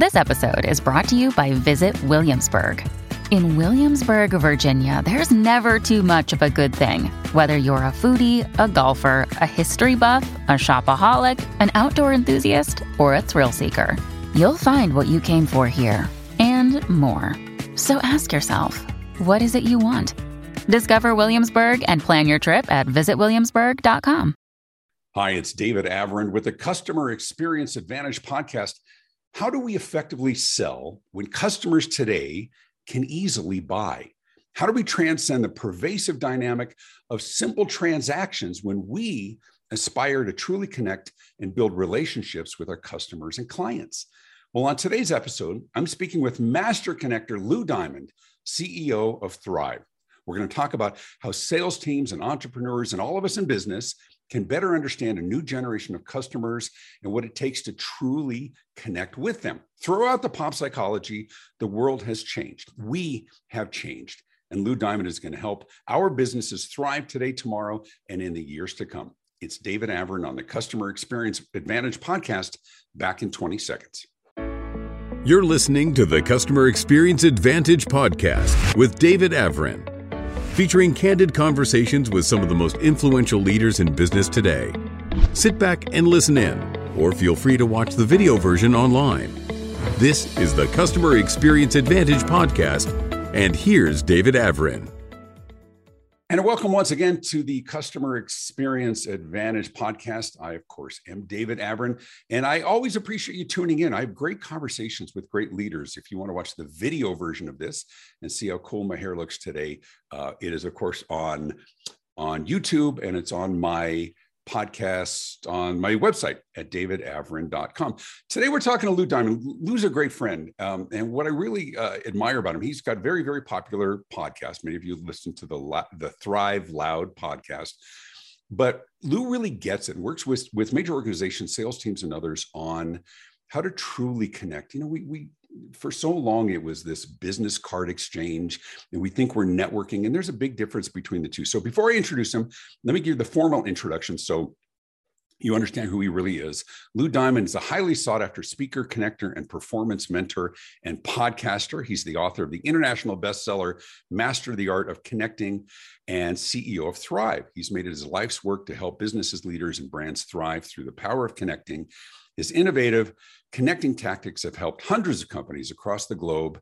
This episode is brought to you by Visit Williamsburg. In Williamsburg, Virginia, there's never too much of a good thing. Whether you're a foodie, a golfer, a history buff, a shopaholic, an outdoor enthusiast, or a thrill seeker, you'll find what you came for here and more. So ask yourself, what is it you want? Discover Williamsburg and plan your trip at visitwilliamsburg.com. Hi, it's David Avrin with the Customer Experience Advantage podcast. How do we effectively sell when customers today can easily buy? How do we transcend the pervasive dynamic of simple transactions when we aspire to truly connect and build relationships with our customers and clients? Well, on today's episode, I'm speaking with Master Connector Lou Diamond, CEO of Thrive. We're going to talk about how sales teams and entrepreneurs and all of us in business can better understand a new generation of customers and what it takes to truly connect with them. Throughout the pop psychology, the world has changed. We have changed. And Lou Diamond is going to help our businesses thrive today, tomorrow, and in the years to come. It's David Avrin on the Customer Experience Advantage podcast back in 20 seconds. You're listening to the Customer Experience Advantage podcast with David Avrin featuring candid conversations with some of the most influential leaders in business today. Sit back and listen in, or feel free to watch the video version online. This is the Customer Experience Advantage podcast, and here's David Avrin. And welcome once again to the Customer Experience Advantage podcast. I, of course, am David Avrin, and I always appreciate you tuning in. I have great conversations with great leaders. If you want to watch the video version of this and see how cool my hair looks today, uh, it is, of course, on on YouTube and it's on my podcast on my website at davidavrin.com. Today we're talking to Lou Diamond. Lou's a great friend. Um, and what I really uh, admire about him, he's got very, very popular podcast. Many of you listen to the, the Thrive Loud podcast. But Lou really gets it and works with, with major organizations, sales teams, and others on how to truly connect. You know, we, we for so long it was this business card exchange and we think we're networking and there's a big difference between the two so before i introduce him let me give you the formal introduction so you understand who he really is. Lou Diamond is a highly sought after speaker, connector, and performance mentor and podcaster. He's the author of the international bestseller, Master of the Art of Connecting, and CEO of Thrive. He's made it his life's work to help businesses, leaders, and brands thrive through the power of connecting. His innovative connecting tactics have helped hundreds of companies across the globe.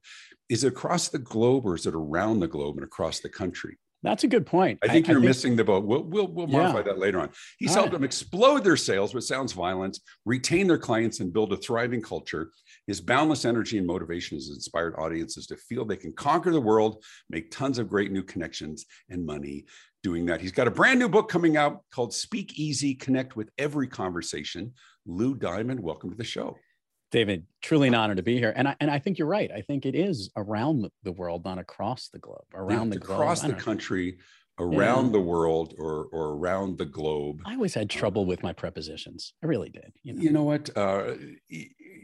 Is it across the globe or is it around the globe and across the country? That's a good point. I think I, you're I think, missing the boat. We'll we'll, we'll modify yeah. that later on. He's All helped right. them explode their sales, which sounds violent, retain their clients, and build a thriving culture. His boundless energy and motivation has inspired audiences to feel they can conquer the world, make tons of great new connections and money doing that. He's got a brand new book coming out called Speak Easy, Connect with Every Conversation. Lou Diamond, welcome to the show. David, truly an honor to be here. And I, and I think you're right. I think it is around the world, not across the globe, around yeah, the globe. Across the country, around yeah. the world, or, or around the globe. I always had trouble with my prepositions. I really did. You know, you know what? Uh,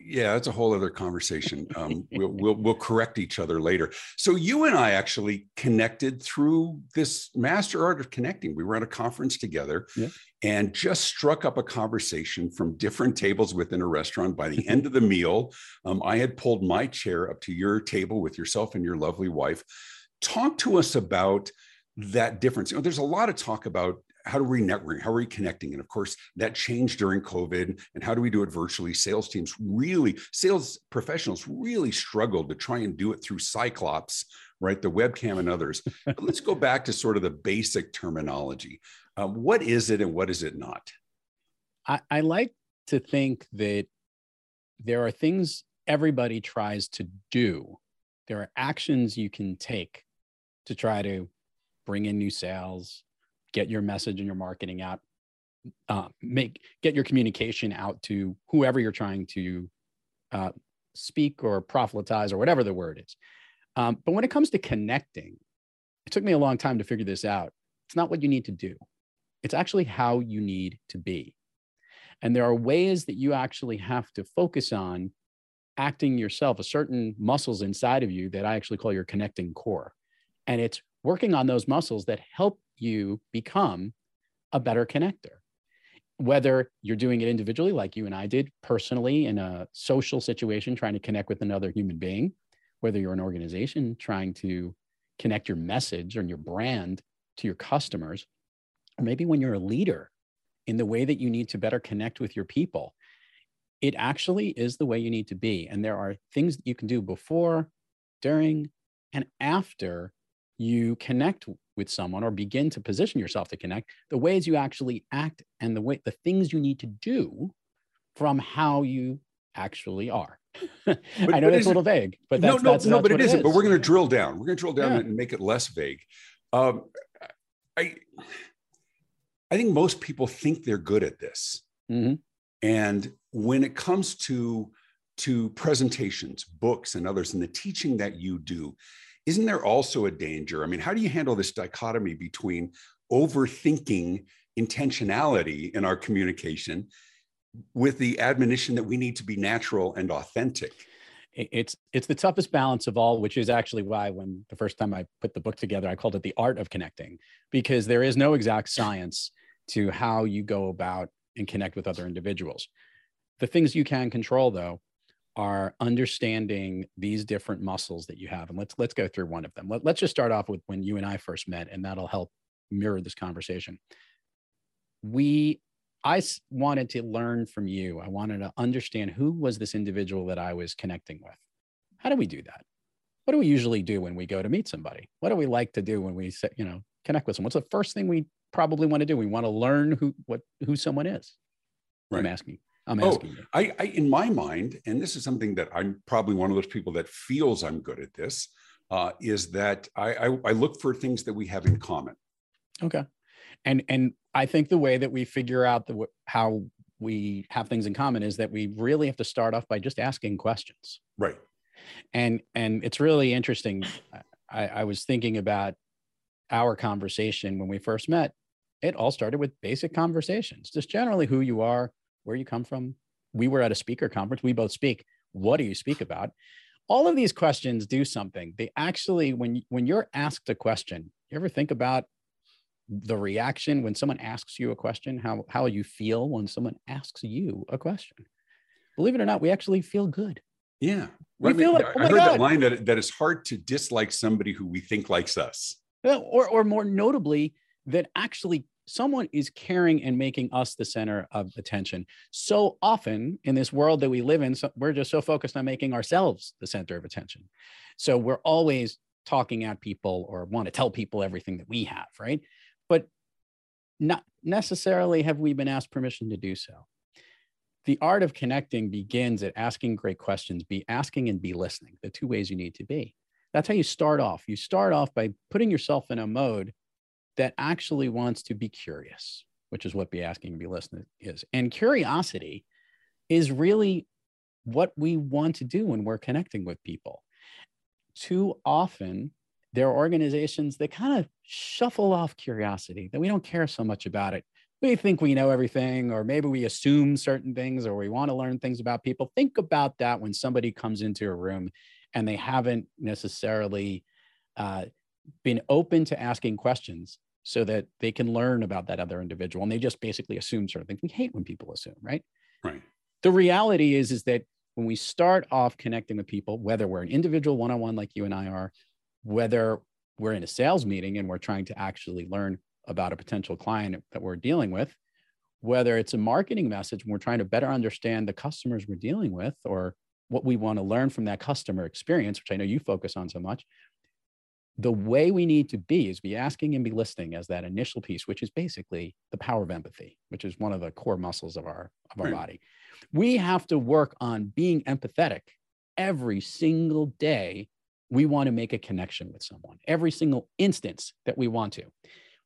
yeah, that's a whole other conversation. Um, we'll, we'll, we'll correct each other later. So you and I actually connected through this master art of connecting. We were at a conference together, yeah. and just struck up a conversation from different tables within a restaurant. By the end of the meal, um, I had pulled my chair up to your table with yourself and your lovely wife. Talk to us about that difference. You know, there's a lot of talk about how do we network? How are we connecting? And of course, that changed during COVID. And how do we do it virtually? Sales teams really, sales professionals really struggled to try and do it through Cyclops, right? The webcam and others. but let's go back to sort of the basic terminology. Um, what is it and what is it not? I, I like to think that there are things everybody tries to do. There are actions you can take to try to bring in new sales, get your message and your marketing out uh, make get your communication out to whoever you're trying to uh, speak or proselytize or whatever the word is. Um, but when it comes to connecting it took me a long time to figure this out. It's not what you need to do. It's actually how you need to be. And there are ways that you actually have to focus on acting yourself a certain muscles inside of you that i actually call your connecting core. And it's working on those muscles that help you become a better connector. whether you're doing it individually, like you and I did personally in a social situation, trying to connect with another human being, whether you're an organization trying to connect your message or your brand to your customers, or maybe when you're a leader in the way that you need to better connect with your people, it actually is the way you need to be. And there are things that you can do before, during, and after you connect with someone or begin to position yourself to connect, the ways you actually act and the way the things you need to do from how you actually are. But, I know that's a little vague, but that's, no, no, that's, no, that's but it isn't. Is. But we're going to drill down. We're going to drill down yeah. and make it less vague. Um, I, I think most people think they're good at this, mm-hmm. and when it comes to to presentations, books, and others, and the teaching that you do, isn't there also a danger? I mean, how do you handle this dichotomy between overthinking intentionality in our communication with the admonition that we need to be natural and authentic? It's it's the toughest balance of all, which is actually why when the first time I put the book together, I called it the art of connecting, because there is no exact science to how you go about and connect with other individuals. The things you can control, though, are understanding these different muscles that you have and let's let's go through one of them. Let, us just start off with when you and i first met and that'll help mirror this conversation. We i wanted to learn from you. I wanted to understand who was this individual that i was connecting with. How do we do that? What do we usually do when we go to meet somebody? What do we like to do when we say you know connect with someone? What's the first thing we probably want to do? We want to learn who what who someone is. Right. i'm asking I'm oh, asking oh, you. I, I, in my mind, and this is something that I'm probably one of those people that feels I'm good at this, uh, is that I, I, I look for things that we have in common. Okay, and and I think the way that we figure out the how we have things in common is that we really have to start off by just asking questions. Right. And and it's really interesting. I, I was thinking about our conversation when we first met. It all started with basic conversations, just generally who you are, where you come from. We were at a speaker conference. We both speak. What do you speak about? All of these questions do something. They actually, when when you're asked a question, you ever think about the reaction when someone asks you a question? How how you feel when someone asks you a question? Believe it or not, we actually feel good. Yeah, we I feel mean, like, oh I heard God. that line that that it's hard to dislike somebody who we think likes us. Or or more notably, that actually someone is caring and making us the center of attention. So often in this world that we live in, so we're just so focused on making ourselves the center of attention. So we're always talking at people or want to tell people everything that we have, right? But not necessarily have we been asked permission to do so. The art of connecting begins at asking great questions, be asking and be listening, the two ways you need to be. That's how you start off. You start off by putting yourself in a mode that actually wants to be curious, which is what be asking, be listening is. And curiosity is really what we want to do when we're connecting with people. Too often, there are organizations that kind of shuffle off curiosity, that we don't care so much about it. We think we know everything, or maybe we assume certain things, or we want to learn things about people. Think about that when somebody comes into a room and they haven't necessarily uh, been open to asking questions so that they can learn about that other individual. And they just basically assume certain things. We hate when people assume right? Right. The reality is is that when we start off connecting with people whether we're an individual one-on-one like you and i are whether we're in a sales meeting and we're trying to actually learn about a potential client that we're dealing with whether it's a marketing message and we're trying to better understand the customers we're dealing with or what we want to learn from that customer experience which i know you focus on so much the way we need to be is be asking and be listening as that initial piece which is basically the power of empathy which is one of the core muscles of our of our right. body. We have to work on being empathetic every single day we want to make a connection with someone every single instance that we want to.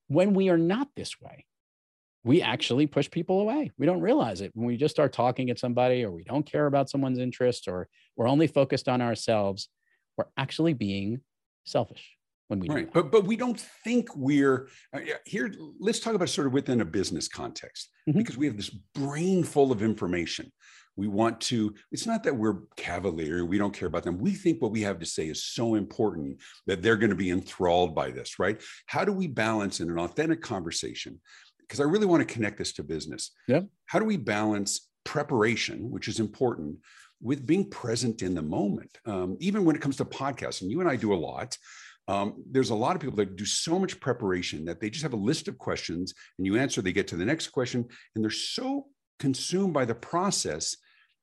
When we are not this way we actually push people away. We don't realize it. When we just start talking at somebody or we don't care about someone's interests or we're only focused on ourselves we're actually being selfish when we right. But but we don't think we're uh, here. Let's talk about sort of within a business context mm-hmm. because we have this brain full of information. We want to. It's not that we're cavalier. We don't care about them. We think what we have to say is so important that they're going to be enthralled by this. Right? How do we balance in an authentic conversation? because I really want to connect this to business. Yeah. How do we balance preparation, which is important, with being present in the moment? Um, even when it comes to podcasts, and you and I do a lot. Um, there's a lot of people that do so much preparation that they just have a list of questions and you answer, they get to the next question, and they're so consumed by the process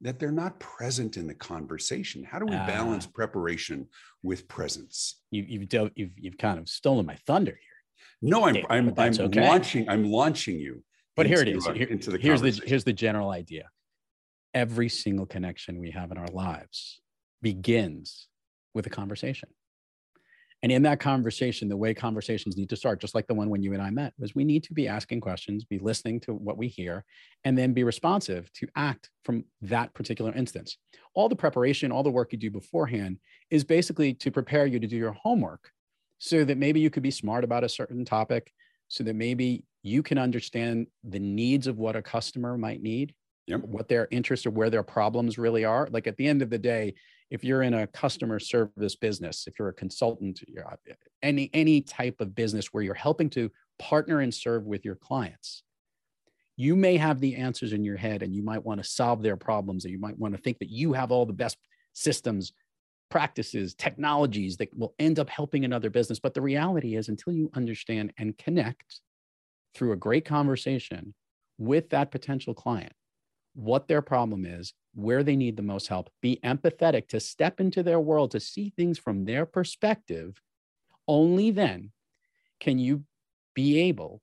that they're not present in the conversation. How do we Ah. balance preparation with presence? You, you've, del- you've you've kind of stolen my thunder here. No, I'm David, I'm I'm okay. launching I'm launching you. But here it into, is. Here- into the here's the here's the general idea. Every single connection we have in our lives begins with a conversation. And in that conversation, the way conversations need to start, just like the one when you and I met, was we need to be asking questions, be listening to what we hear, and then be responsive to act from that particular instance. All the preparation, all the work you do beforehand is basically to prepare you to do your homework so that maybe you could be smart about a certain topic, so that maybe you can understand the needs of what a customer might need, Yep. what their interests or where their problems really are. Like at the end of the day, if you're in a customer service business, if you're a consultant, you're uh, any any type of business where you're helping to partner and serve with your clients, you may have the answers in your head and you might want to solve their problems, and you might want to think that you have all the best systems, practices, technologies that will end up helping another business. But the reality is, until you understand and connect through a great conversation with that potential client, what their problem is, where they need the most help, be empathetic to step into their world to see things from their perspective, only then can you be able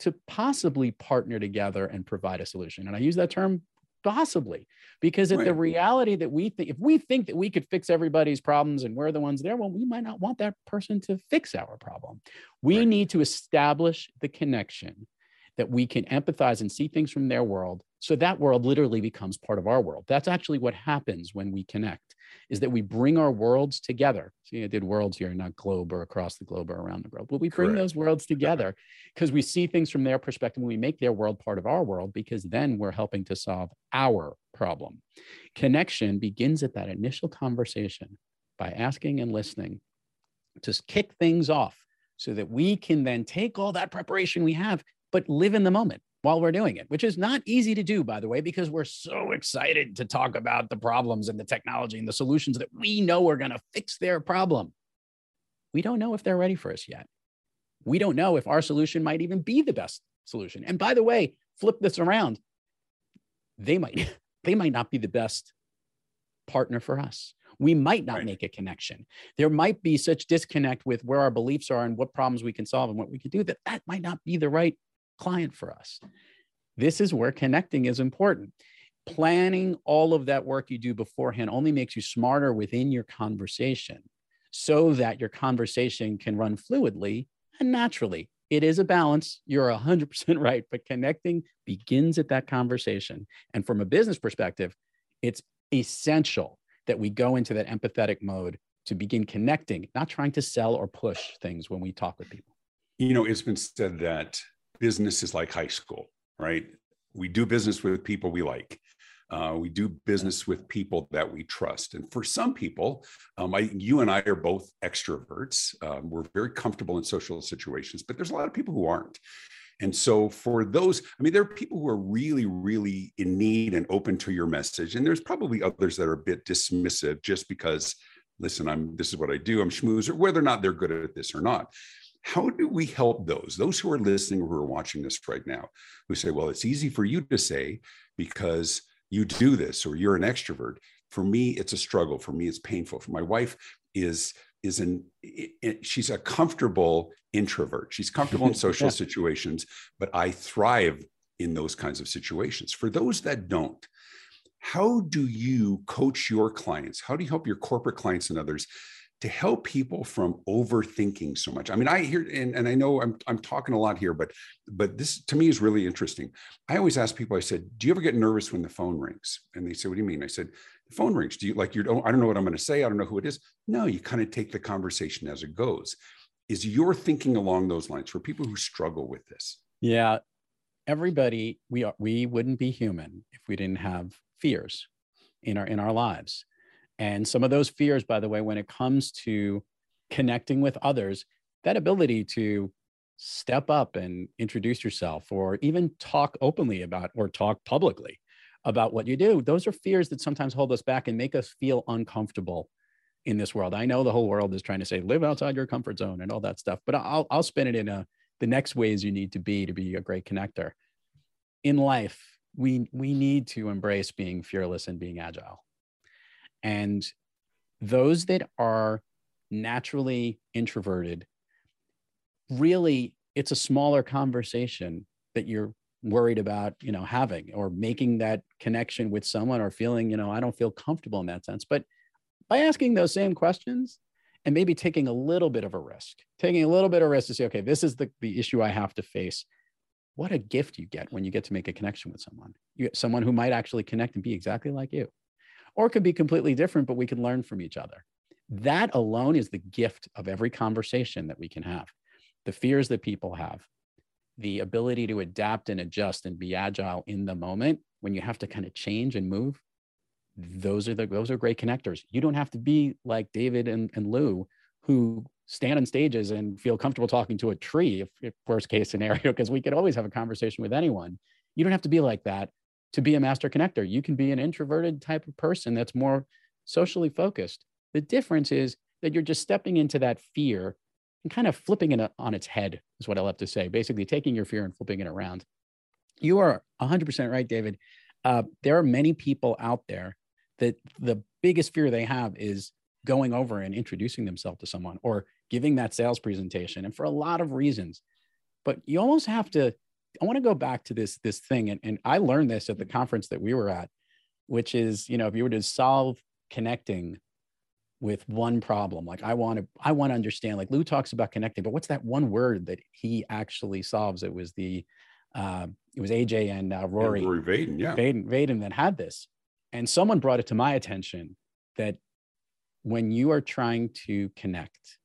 to possibly partner together and provide a solution. And I use that term possibly because at the reality that we think, if we think that we could fix everybody's problems and we're the ones there, well, we might not want that person to fix our problem. We Right. need to establish the connection that we can empathize and see things from their world. So that world literally becomes part of our world. That's actually what happens when we connect is that we bring our worlds together. See i did worlds here not globe or across the globe or around the globe but we bring Correct. those worlds together because we see things from their perspective and we make their world part of our world because then we're helping to solve our problem. Connection begins at that initial conversation by asking and listening to kick things off so that we can then take all that preparation we have but live in the moment while we're doing it, which is not easy to do, by the way, because we're so excited to talk about the problems and the technology and the solutions that we know are going to fix their problem. We don't know if they're ready for us yet. We don't know if our solution might even be the best solution. And by the way, flip this around. They might they might not be the best partner for us. We might not Right. make a connection. There might be such disconnect with where our beliefs are and what problems we can solve and what we can do that that might not be the right client for us. This is where connecting is important. Planning all of that work you do beforehand only makes you smarter within your conversation so that your conversation can run fluidly and naturally. It is a balance. You're 100% right, but connecting begins at that conversation. And from a business perspective, it's essential that we go into that empathetic mode to begin connecting, not trying to sell or push things when we talk with people. You know, it's been said that business is like high school, right? We do business with people we like. Uh, we do business with people that we trust. And for some people, um, I, you and I are both extroverts. Um, we're very comfortable in social situations, but there's a lot of people who aren't. And so, for those, I mean, there are people who are really, really in need and open to your message. And there's probably others that are a bit dismissive just because, listen, I'm this is what I do, I'm schmoozer, whether or not they're good at this or not. How do we help those, those who are listening, who are watching this right now, who say, well, it's easy for you to say because you do this or you're an extrovert. For me, it's a struggle. For me, it's painful. For my wife is is an it, it- she's a comfortable introvert. She's comfortable in social Yeah. situations, but I thrive in those kinds of situations. For those that don't, how do you coach your clients? How do you help your corporate clients and others to help people from overthinking so much? I mean, I hear and, and I know I'm I'm talking a lot here, but but this to me is really interesting. I always ask people, I said, Do you ever get nervous when the phone rings? And they say, What do you mean? I said, The phone rings. Do you like you don't I don't know what I'm going to say. I don't know who it is. No, you kind of take the conversation as it goes. Is your thinking along those lines for people who struggle with this? Yeah, everybody we are we wouldn't be human if we didn't have fears in our in our lives. And some of those fears by the way when it comes to connecting with others, that ability to step up and introduce yourself or even talk openly about or talk publicly about what you do. Those are fears that sometimes hold us back and make us feel uncomfortable in this world. I know the whole world is trying to say live outside your comfort zone and all that stuff, but I'll I'll spin it in a the next ways you need to be to be a great connector. In life, we we need to embrace being fearless and being agile. And those that are naturally introverted really it's a smaller conversation that you're worried about you know having or making that connection with someone or feeling you know i don't feel comfortable in that sense. But by asking those same questions and maybe taking a little bit of a risk taking a little bit of risk to say okay this is the, the issue i have to face. What a gift you get when you get to make a connection with someone. You get someone who might actually connect and be exactly like you or it could be completely different but we can learn from each other. That alone is the gift of every conversation that we can have. The fears that people have the ability to adapt and adjust and be agile in the moment when you have to kind of change and move those are the those are great connectors. You don't have to be like david and, and lou who stand on stages and feel comfortable talking to a tree if, if worst case scenario because we could always have a conversation with anyone. You don't have to be like that to be a master connector you can be an introverted type of person that's more socially focused the difference is that you're just stepping into that fear and kind of flipping it on its head is what I'll have to say. Basically, taking your fear and flipping it around. You are 100% right, David. Uh, there are many people out there that the biggest fear they have is going over and introducing themselves to someone or giving that sales presentation, and for a lot of reasons. But you almost have to. I want to go back to this this thing, and, and I learned this at the conference that we were at, which is you know if you were to solve connecting with one problem like i want to i want to understand like lou talks about connecting but what's that one word that he actually solves? It was the uh, it was aj and uh, rory, yeah, rory vaden yeah. Vaden, vaden that had this. And someone brought it to my attention that when you are trying to connect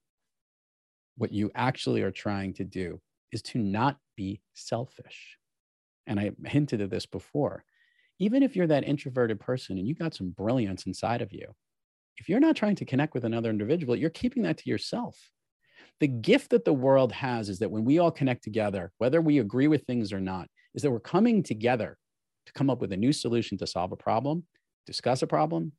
what you actually are trying to do is to not be selfish and i hinted at this before even if you're that introverted person and you got some brilliance inside of you if you're not trying to connect with another individual, you're keeping that to yourself. The gift that the world has is that when we all connect together, whether we agree with things or not, is that we're coming together to come up with a new solution to solve a problem, discuss a problem,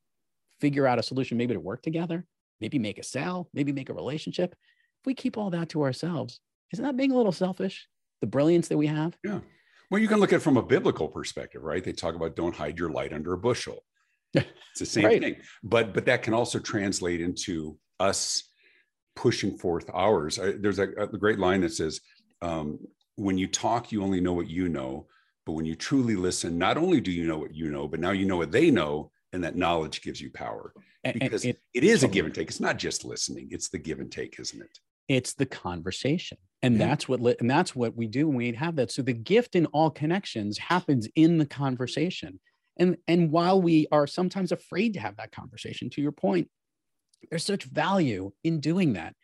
figure out a solution, maybe to work together, maybe make a sale, maybe make a relationship. If we keep all that to ourselves, isn't that being a little selfish? The brilliance that we have? Yeah. Well, you can look at it from a biblical perspective, right? They talk about don't hide your light under a bushel. It's the same right. thing. But but that can also translate into us pushing forth ours. I, there's a, a, great line that says, um, "When you talk, you only know what you know, but when you truly listen, not only do you know what you know, but now you know what they know, and that knowledge gives you power." Because and, and it, it is totally. a give and take. It's not just listening; it's the give and take, isn't it? It's the conversation, and yeah. that's what and that's what we do when we have that. So the gift in all connections happens in the conversation and and while we are sometimes afraid to have that conversation to your point there's such value in doing that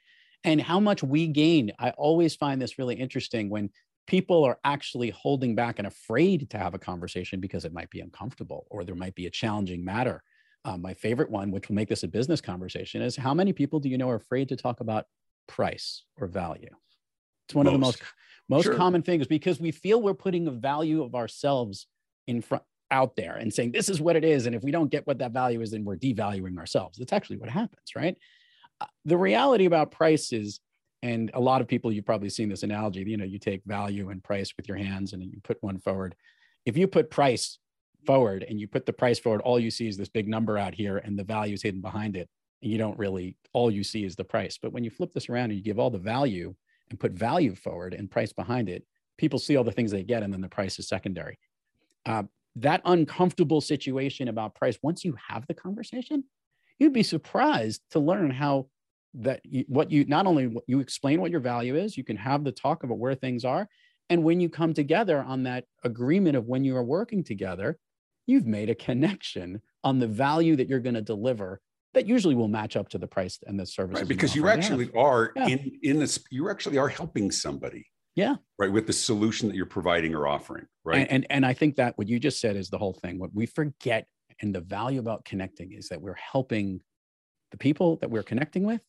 and how much we gain i always find this really interesting when people are actually holding back and afraid to have a conversation because it might be uncomfortable or there might be a challenging matter uh, my favorite one which will make this a business conversation is how many people do you know are afraid to talk about price or value it's one most. of the most most sure. common things because we feel we're putting a value of ourselves in front out there and saying this is what it is and if we don't get what that value is then we're devaluing ourselves that's actually what happens right uh, the reality about price is and a lot of people you've probably seen this analogy you know you take value and price with your hands and you put one forward if you put price forward and you put the price forward all you see is this big number out here and the value is hidden behind it and you don't really all you see is the price but when you flip this around and you give all the value and put value forward and price behind it people see all the things they get and then the price is secondary uh, that uncomfortable situation about price, once you have the conversation, you'd be surprised to learn how that you, what you not only you explain what your value is, you can have the talk about where things are. And when you come together on that agreement of when you are working together, you've made a connection on the value that you're going to deliver that usually will match up to the price and the service. Right, because you, you actually have. are yeah. in in this, you actually are helping somebody. Yeah. Right. With the solution that you're providing or offering. Right. And, and, and I think that what you just said is the whole thing. What we forget and the value about connecting is that we're helping the people that we're connecting with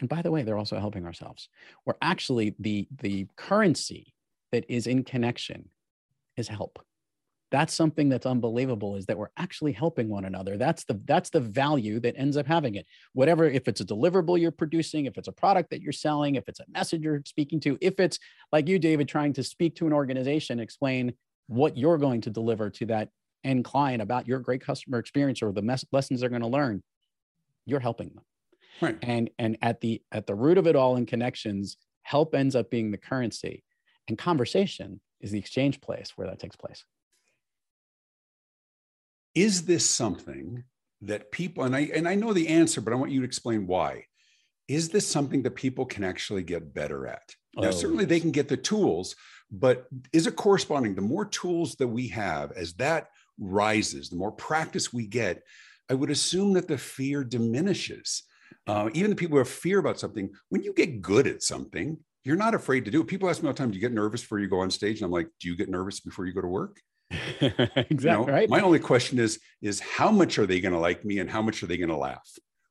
And by the way, they're also helping ourselves. We're actually the the currency that is in connection is help that's something that's unbelievable is that we're actually helping one another. That's the that's the value that ends up having it. Whatever if it's a deliverable you're producing if it's a product that you're selling if it's a message you're speaking to if it's like you david trying to speak to an organization explain what you're going to deliver to that end client about your great customer experience or the mes- lessons they're going to learn you're helping them. Right. And and at the at the root of it all in connections help ends up being the currency. And conversation is the exchange place where that takes place is this something that people and I and I know the answer, but I want you to explain why. Is this something that people can actually get better at? Now, oh, certainly they can get the tools, but is it corresponding? The more tools that we have, as that rises, the more practice we get, I would assume that the fear diminishes. Uh, even the people who have fear about something, when you get good at something, you're not afraid to do it. People ask me all the time, do you get nervous before you go on stage? And I'm like, do you get nervous before you go to work? Exactly you know, right. My only question is is how much are they going to like me and how much are they going to laugh?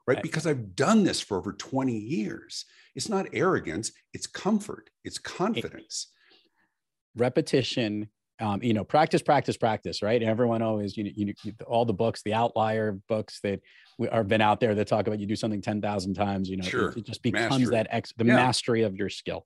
Right? right? Because I've done this for over 20 years. It's not arrogance, it's comfort, it's confidence. Repetition um, you know, practice, practice, practice, right? Everyone always, you know, you, you, all the books, the outlier books that we, are been out there that talk about you do something 10,000 times, you know, sure. it, it just becomes mastery. that ex, the yeah. mastery of your skill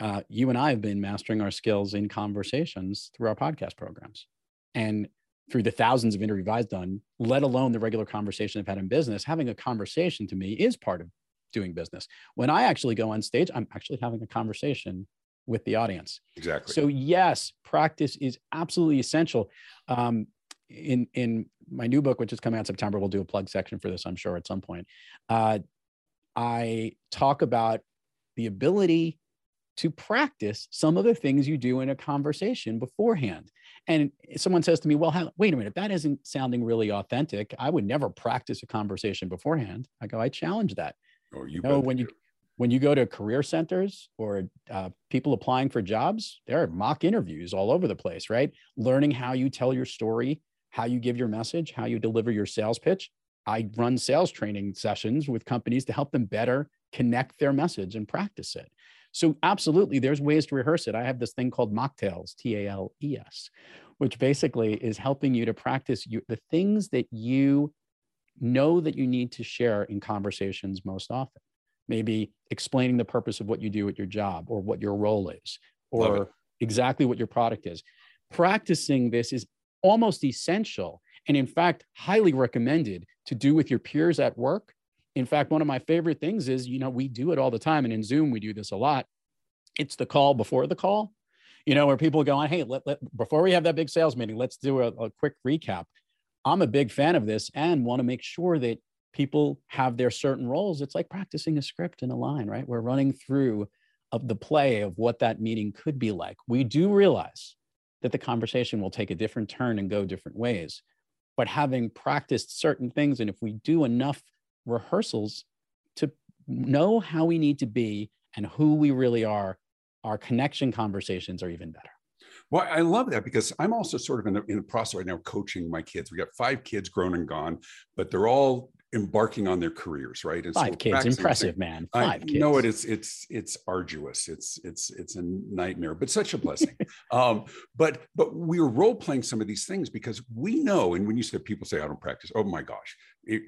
uh, you and I have been mastering our skills in conversations through our podcast programs. And through the thousands of interviews I've done, let alone the regular conversation I've had in business, having a conversation to me is part of doing business. When I actually go on stage, I'm actually having a conversation with the audience. Exactly. So yes, practice is absolutely essential. Um, in in my new book, which is coming out September, we'll do a plug section for this, I'm sure, at some point. Uh, I talk about the ability to practice some of the things you do in a conversation beforehand. And someone says to me, Well, how, wait a minute, that isn't sounding really authentic. I would never practice a conversation beforehand. I go, I challenge that. Oh, you, you know, when you when you go to career centers or uh, people applying for jobs, there are mock interviews all over the place, right? Learning how you tell your story, how you give your message, how you deliver your sales pitch. I run sales training sessions with companies to help them better connect their message and practice it. So absolutely, there's ways to rehearse it. I have this thing called mocktales, T-A-L-E-S, which basically is helping you to practice you, the things that you know that you need to share in conversations most often. Maybe explaining the purpose of what you do at your job or what your role is or exactly what your product is. Practicing this is almost essential and in fact highly recommended to do with your peers at work in fact, one of my favorite things is, you know, we do it all the time. And in Zoom, we do this a lot. It's the call before the call, you know, where people go on, hey, let, let, before we have that big sales meeting, let's do a, a quick recap. I'm a big fan of this and want to make sure that people have their certain roles. It's like practicing a script in a line, right? We're running through of the play of what that meeting could be like. We do realize that the conversation will take a different turn and go different ways. But having practiced certain things, and if we do enough rehearsals to know how we need to be and who we really are, our connection conversations are even better. Well, I love that because I'm also sort of in the, in the process right now coaching my kids. We got five kids grown and gone, but they're all embarking on their careers, right? And Five so kids, impressive, man. Five I kids. know it. It's it's it's arduous. It's it's it's a nightmare, but such a blessing. um, but but we're role playing some of these things because we know. And when you said people say I don't practice, oh my gosh, it,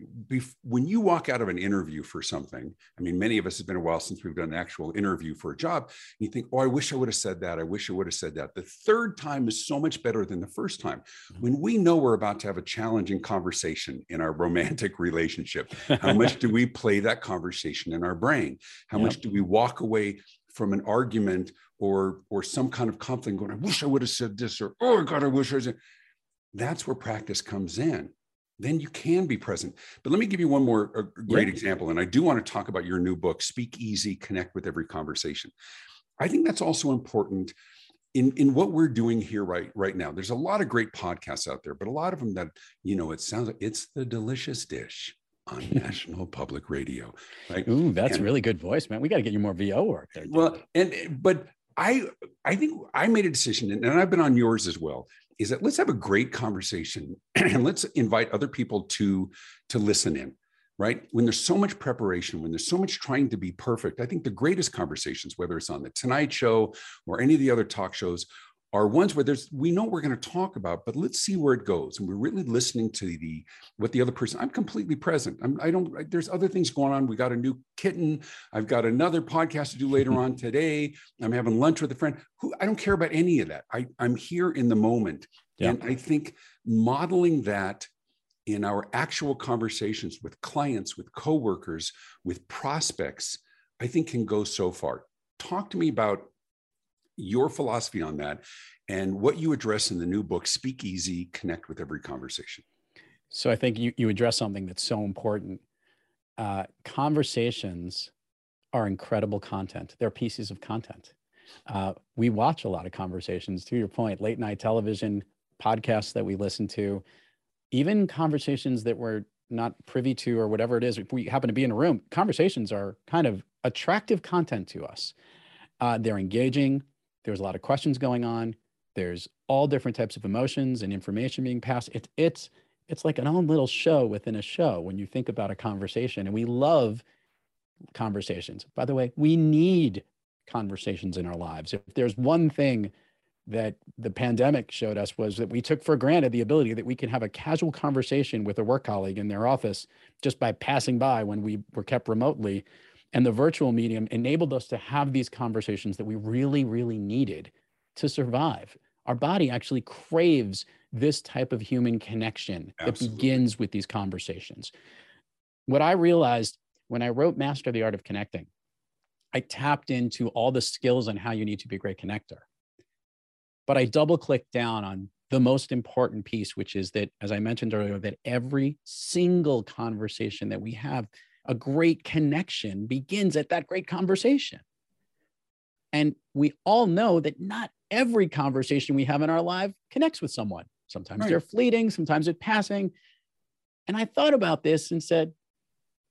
when you walk out of an interview for something, I mean, many of us have been a while since we've done an actual interview for a job. you think, oh, I wish I would have said that. I wish I would have said that. The third time is so much better than the first time. Mm-hmm. When we know we're about to have a challenging conversation in our romantic relationship, how much do we play that conversation in our brain? How yep. much do we walk away from an argument or or some kind of conflict going, I wish I would have said this, or oh God, I wish I said. That's where practice comes in then you can be present. But let me give you one more uh, great yeah. example. And I do want to talk about your new book, Speak Easy, Connect with Every Conversation. I think that's also important in, in what we're doing here right, right now. There's a lot of great podcasts out there, but a lot of them that, you know, it sounds like it's the delicious dish on National Public Radio. Right. Ooh, that's and, really good voice, man. We got to get you more VO work there. Well, and but I I think I made a decision, and I've been on yours as well, is that let's have a great conversation and let's invite other people to to listen in right? When there's so much preparation, when there's so much trying to be perfect, I think the greatest conversations, whether it's on the Tonight Show or any of the other talk shows, are ones where there's we know we're going to talk about, but let's see where it goes. And we're really listening to the what the other person. I'm completely present. I'm, I don't. I, there's other things going on. We got a new kitten. I've got another podcast to do later on today. I'm having lunch with a friend. Who I don't care about any of that. I I'm here in the moment, yeah. and I think modeling that in our actual conversations with clients, with coworkers, with prospects, I think can go so far. Talk to me about your philosophy on that and what you address in the new book, Speak Easy, Connect with Every Conversation. So I think you, you address something that's so important. Uh, conversations are incredible content. They're pieces of content. Uh, we watch a lot of conversations, to your point, late night television, podcasts that we listen to, even conversations that we're not privy to or whatever it is. If we happen to be in a room, conversations are kind of attractive content to us. Uh, they're engaging, there's a lot of questions going on. There's all different types of emotions and information being passed. It, it's it's like an own little show within a show when you think about a conversation. And we love conversations. By the way, we need conversations in our lives. If there's one thing that the pandemic showed us was that we took for granted the ability that we can have a casual conversation with a work colleague in their office just by passing by when we were kept remotely and the virtual medium enabled us to have these conversations that we really, really needed to survive. Our body actually craves this type of human connection Absolutely. that begins with these conversations. What I realized when I wrote Master the Art of Connecting, I tapped into all the skills on how you need to be a great connector. But I double clicked down on the most important piece, which is that, as I mentioned earlier, that every single conversation that we have a great connection begins at that great conversation. And we all know that not every conversation we have in our life connects with someone. Sometimes right. they're fleeting, sometimes it's passing. And I thought about this and said,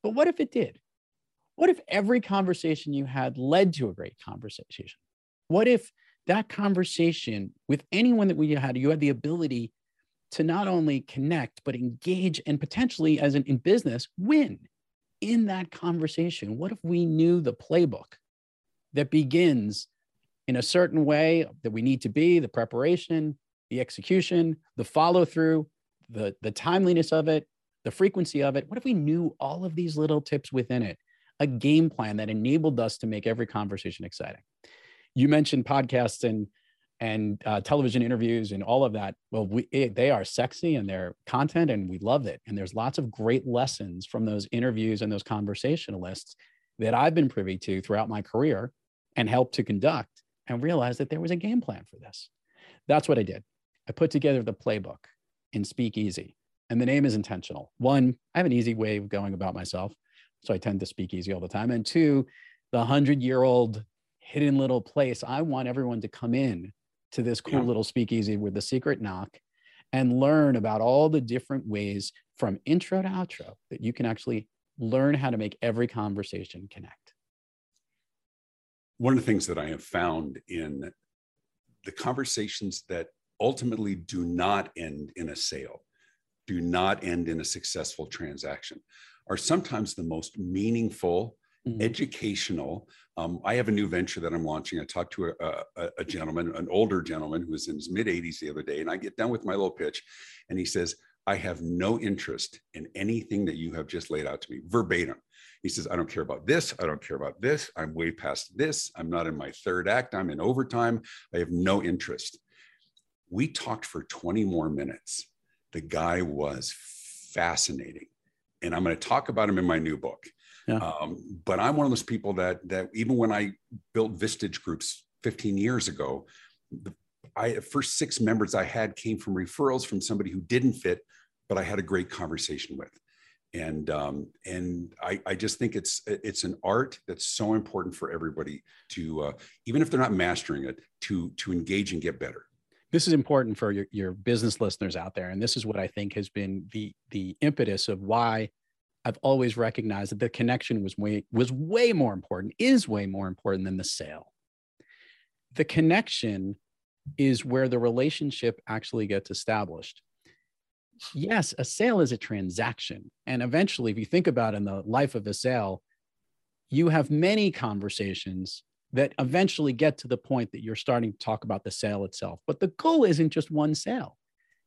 but what if it did? What if every conversation you had led to a great conversation? What if that conversation with anyone that we had, you had the ability to not only connect, but engage and potentially, as in, in business, win? In that conversation, what if we knew the playbook that begins in a certain way that we need to be, the preparation, the execution, the follow through, the, the timeliness of it, the frequency of it? What if we knew all of these little tips within it? A game plan that enabled us to make every conversation exciting. You mentioned podcasts and and uh, television interviews and all of that well we, it, they are sexy and they're content and we love it. And there's lots of great lessons from those interviews and those conversationalists that i've been privy to throughout my career and helped to conduct and realized that there was a game plan for this. That's what i did. I put together the playbook in Speakeasy, and the name is intentional. One i have an easy way of going about myself so i tend to speak easy all the time. And two the 100 year old hidden little place i want everyone to come in to this cool yeah. little speakeasy with the secret knock and learn about all the different ways from intro to outro that you can actually learn how to make every conversation connect. One of the things that I have found in the conversations that ultimately do not end in a sale, do not end in a successful transaction, are sometimes the most meaningful mm-hmm. educational. Um, I have a new venture that I'm launching. I talked to a, a, a gentleman, an older gentleman who was in his mid 80s the other day, and I get done with my little pitch, and he says, I have no interest in anything that you have just laid out to me verbatim. He says, I don't care about this. I don't care about this. I'm way past this. I'm not in my third act. I'm in overtime. I have no interest. We talked for 20 more minutes. The guy was fascinating. And I'm going to talk about him in my new book. Yeah. Um, but I'm one of those people that that even when I built Vistage groups 15 years ago, the I first six members I had came from referrals from somebody who didn't fit, but I had a great conversation with. And um, and I, I just think it's it's an art that's so important for everybody to uh, even if they're not mastering it to to engage and get better this is important for your, your business listeners out there and this is what i think has been the the impetus of why I've always recognized that the connection was way was way more important, is way more important than the sale. The connection is where the relationship actually gets established. yes, a sale is a transaction. And eventually, if you think about in the life of a sale, you have many conversations that eventually get to the point that you're starting to talk about the sale itself. But the goal isn't just one sale.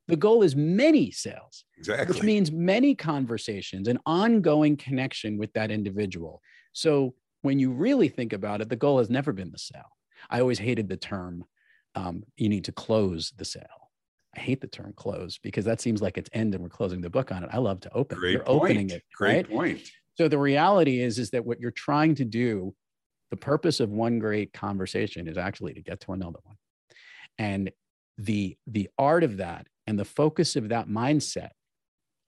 The goal is many sales, exactly. which means many conversations, an ongoing connection with that individual. So when you really think about it, the goal has never been the sale. I always hated the term um, you need to close the sale. I hate the term close because that seems like it's end and we're closing the book on it. I love to open. Great You're point. opening it. Great right? point. So the reality is, is that what you're trying to do, the purpose of one great conversation is actually to get to another one. And the the art of that and the focus of that mindset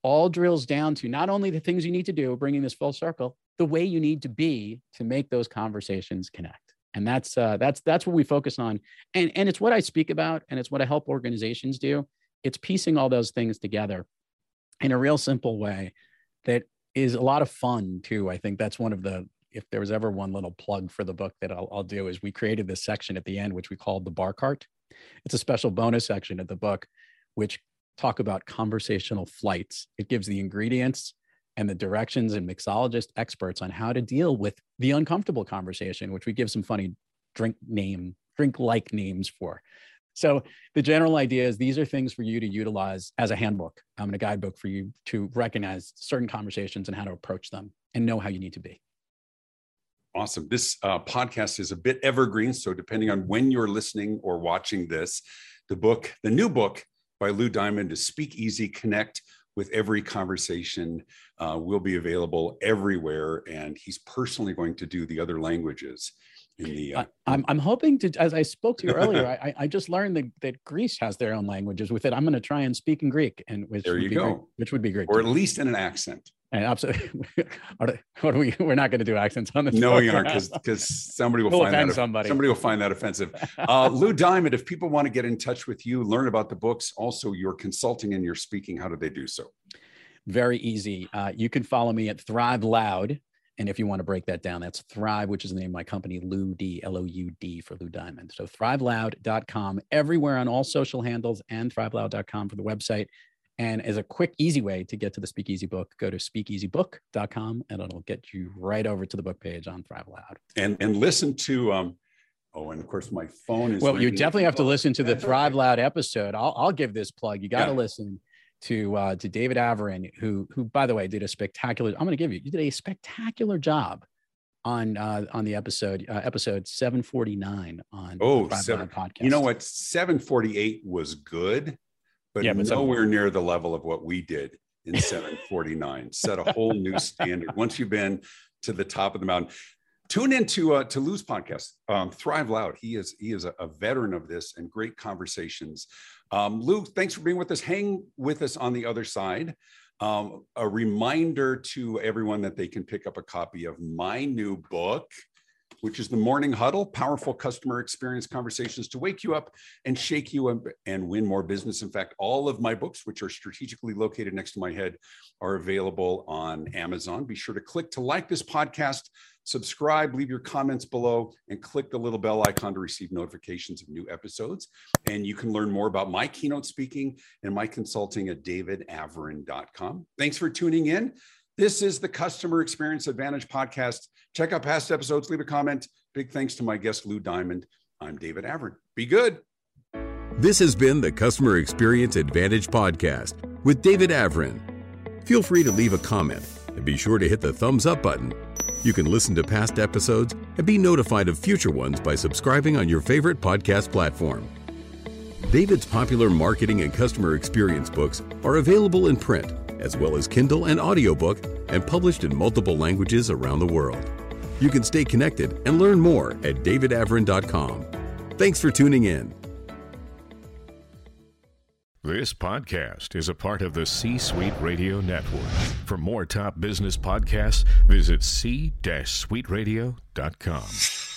all drills down to not only the things you need to do, bringing this full circle, the way you need to be to make those conversations connect. And that's uh, that's that's what we focus on, and and it's what I speak about, and it's what I help organizations do. It's piecing all those things together in a real simple way that is a lot of fun too. I think that's one of the if there was ever one little plug for the book that I'll, I'll do is we created this section at the end which we called the bar cart. It's a special bonus section of the book, which talk about conversational flights. It gives the ingredients and the directions and mixologist experts on how to deal with the uncomfortable conversation, which we give some funny drink name, drink like names for. So the general idea is these are things for you to utilize as a handbook, um, and a guidebook for you to recognize certain conversations and how to approach them and know how you need to be. Awesome. This uh, podcast is a bit evergreen. So, depending on when you're listening or watching this, the book, the new book by Lou Diamond is Speak Easy Connect with every conversation uh, will be available everywhere. And he's personally going to do the other languages. In the, uh, I, I'm, I'm hoping to, as I spoke to you earlier, I, I just learned that, that Greece has their own languages with it. I'm going to try and speak in Greek, and which there would you be go, great, which would be great, or at least in an accent. And absolutely, what are we? We're not going to do accents on this. No, we aren't, because because somebody will We'll find that somebody. somebody will find that offensive. Uh, Lou Diamond, if people want to get in touch with you, learn about the books, also your consulting and your speaking, how do they do so? Very easy. Uh, you can follow me at Thrive Loud. And if you want to break that down, that's Thrive, which is the name of my company, Lou D, L O U D for Lou Diamond. So thriveloud.com, everywhere on all social handles, and thriveloud.com for the website. And as a quick, easy way to get to the Speakeasy book, go to speakeasybook.com and it'll get you right over to the book page on Thrive Loud. And and listen to um, oh, and of course my phone is. Well, you definitely have to listen to the Thrive. Loud episode. I'll, I'll give this plug. You got to Yeah. listen to uh, to David Avrin, who who by the way did a spectacular. I'm going to give you. You did a spectacular job on uh, on the episode uh, episode 749 on Oh, seven- podcast. You know what? 748 was good, but, Yeah, but nowhere near the level of what we did in 749. Set a whole new standard. Once you've been to the top of the mountain, tune into uh, to Lou's podcast, um, Thrive Loud. He is he is a, a veteran of this and great conversations. Um, Lou, thanks for being with us. Hang with us on the other side. Um, a reminder to everyone that they can pick up a copy of my new book, which is the Morning Huddle Powerful Customer Experience Conversations to Wake You Up and Shake You Up and Win More Business. In fact, all of my books, which are strategically located next to my head, are available on Amazon. Be sure to click to like this podcast, subscribe, leave your comments below, and click the little bell icon to receive notifications of new episodes. And you can learn more about my keynote speaking and my consulting at davidavrin.com. Thanks for tuning in. This is the Customer Experience Advantage podcast. Check out past episodes, leave a comment. Big thanks to my guest, Lou Diamond. I'm David Avrin. Be good. This has been the Customer Experience Advantage Podcast with David Avrin. Feel free to leave a comment and be sure to hit the thumbs up button. You can listen to past episodes and be notified of future ones by subscribing on your favorite podcast platform. David's popular marketing and customer experience books are available in print, as well as Kindle and audiobook, and published in multiple languages around the world. You can stay connected and learn more at davidavrin.com. Thanks for tuning in. This podcast is a part of the C Suite Radio Network. For more top business podcasts, visit c-suiteradio.com.